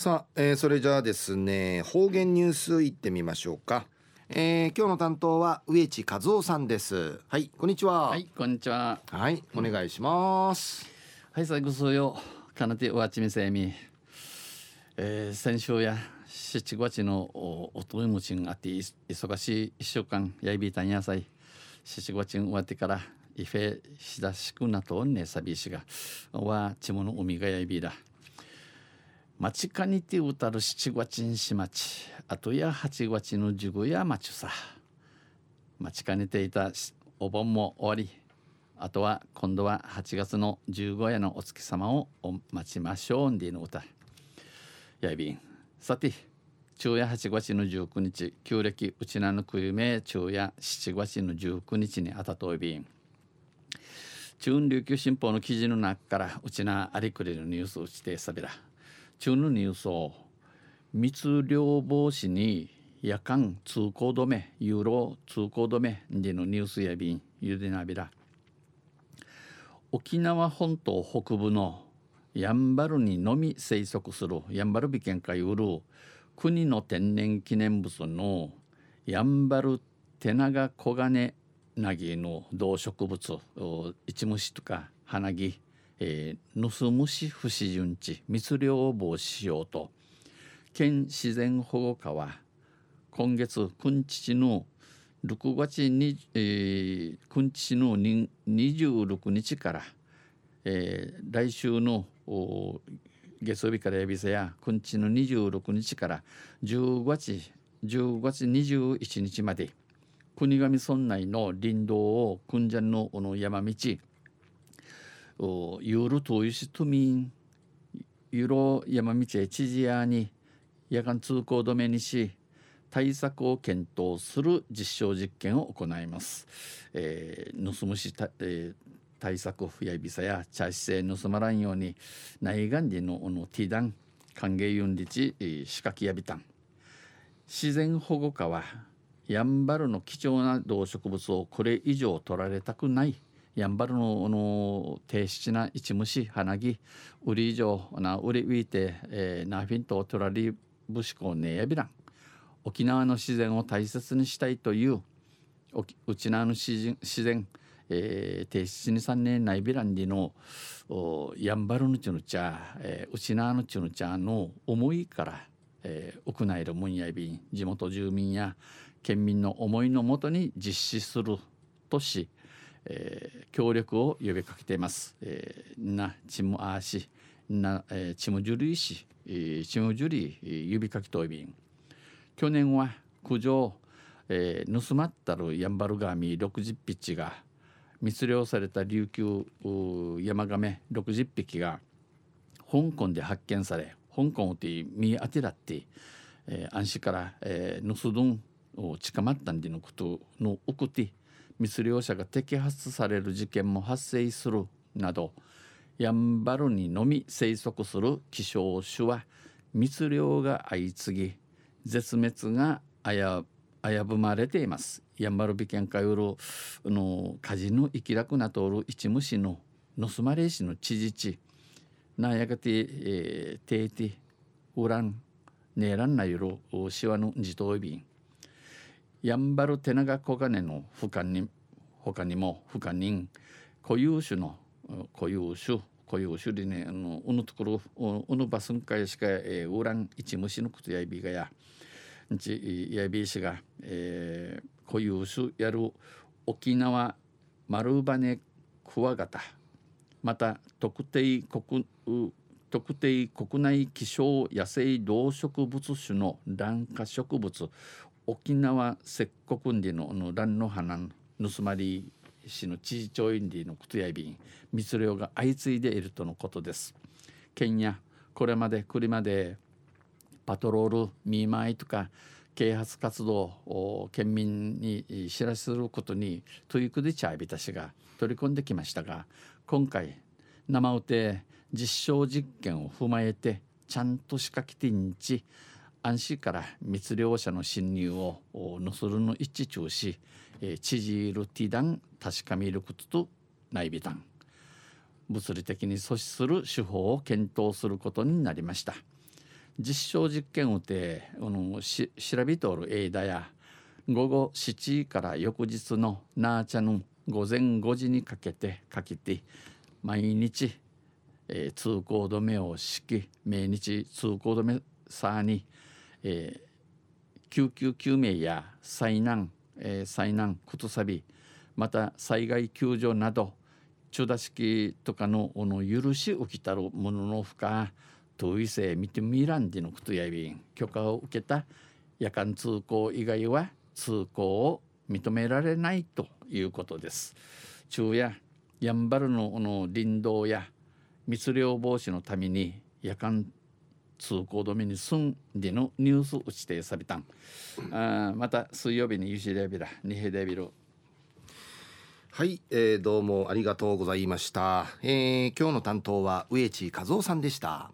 さあ、えー、それじゃあですね方言ニュースいってみましょうか、えー、今日の担当は植地和夫さんです。はいこんにちは。はいこんにちは。はいお願いします、はい最後そうよ。かなておわちみせみ。えー、先週や7月のおおといむちんあって忙しい1週間やいびいたんやさい。7月終わってからイフェしだしくなとんねさびしが。わちもの海がやいびいだ町かにてうたる七月んし町あとや八月の十五や町さ。待ちかねていたお盆も終わり。あとは今度は8月の15夜のお月様をお待ちましょうんでの歌。やいびん。さて昼夜8月の19日旧暦うちなのくゆめ昼夜7月の19日にあたといびん。中琉球新報の記事の中からうちなありくれるニュースをしてさびら中のニュースを密漁防止に夜間通行止めユーロ通行止めでのニュースやびんゆでなびら。沖縄本島北部のやんばるにのみ生息するやんばる美県会うる国の天然記念物のやんばる手長黄金なぎの動植物一虫とか花木えー、盗むし不死順地密漁を防止しようと県自然保護課は今月くんちちの6月に、えー、くんちちの26日から、えー、来週の月曜日からやびせやくんちの26日から10月10月21日まで国頭村内の林道をくんじゃんのの山道ユーロといしとみんユーロ山道へ知事やに夜間通行止めにし対策を検討する実証実験を行います。えー、盗むし、えー、対策やびさや茶室へ盗まらんように内岸でののティダン歓迎ユンリチ仕掛けやびたん自然保護課はやんばるの貴重な動植物をこれ以上取られたくないやんばるのの低質な一虫花木売り以上な売り浮いて、えー、ナフィンとトラリブシコネやびらん沖縄の自然を大切にしたいという沖縄の自然、えー、低質に三年内ビランディのやんばるのちの茶、えー、沖縄のちの茶の思いから、えー、屋内のもんやびん地元住民や県民の思いのもとに実施するとしえー、協力を呼びかけています。えー、なチムアーシな、えー、チムジュリーシ、えー、チムジュリー呼びかけといびん去年は苦情、えー、盗まったるヤンバルガミ60匹が密漁された琉球ヤマガメ60匹が香港で発見され香港って見当てらって、えー、安心から、えー、盗どんを近まったんでのことの送って密漁者が摘発される事件も発生するなどやんばるにのみ生息する希少種は密漁が相次ぎ絶滅が危ぶまれています。やんばる美県会うるの火事の生きらくなとおる一虫ののすまれしの知事地なやがて、えー、ていてウランねえらんなゆるしわの自動便やんばる手長小金の他に他にも他人固有種の固有種固有種でねあのうぬところうぬばすんかいしかえウラン一虫のことやいびがや。んちやいびしが、えー、固有種やる沖縄丸羽クワガタまた特定国特定国内希少野生動植物種の卵化植物。沖縄石国里のの蘭の花盗まり市の知事長院里のことや便密漁が相次いでいるとのことです。県やこれまで車でパトロール見舞いとか啓発活動を県民に知らせることにトイックでチャービタ氏が取り込んできましたが今回生うて実証実験を踏まえてちゃんと仕掛けてんち。安心から密漁者の侵入をのするの一致中し、えー、知事ルティダン確かめることと内備団物理的に阻止する手法を検討することになりました。実証実験をてあのし調べておる間や午後7時から翌日のナーチャの午前5時にかけてかけて毎日、えー、通行止めを敷き毎日通行止めさに、えー、救急救命や災難、えー、災難ことさびまた災害救助など中打式とかのおの許し起きたるものの負荷遠いせ見てみらんでのことやびん許可を受けた夜間通行以外は通行を認められないということです。昼夜やんばるのの林道や密漁防止のために夜間通行止めに住んでのニュースを指定されたん。あまた水曜日にユシレビラニヘデビルはい、えー、どうもありがとうございました、えー、今日の担当は植地和夫さんでした。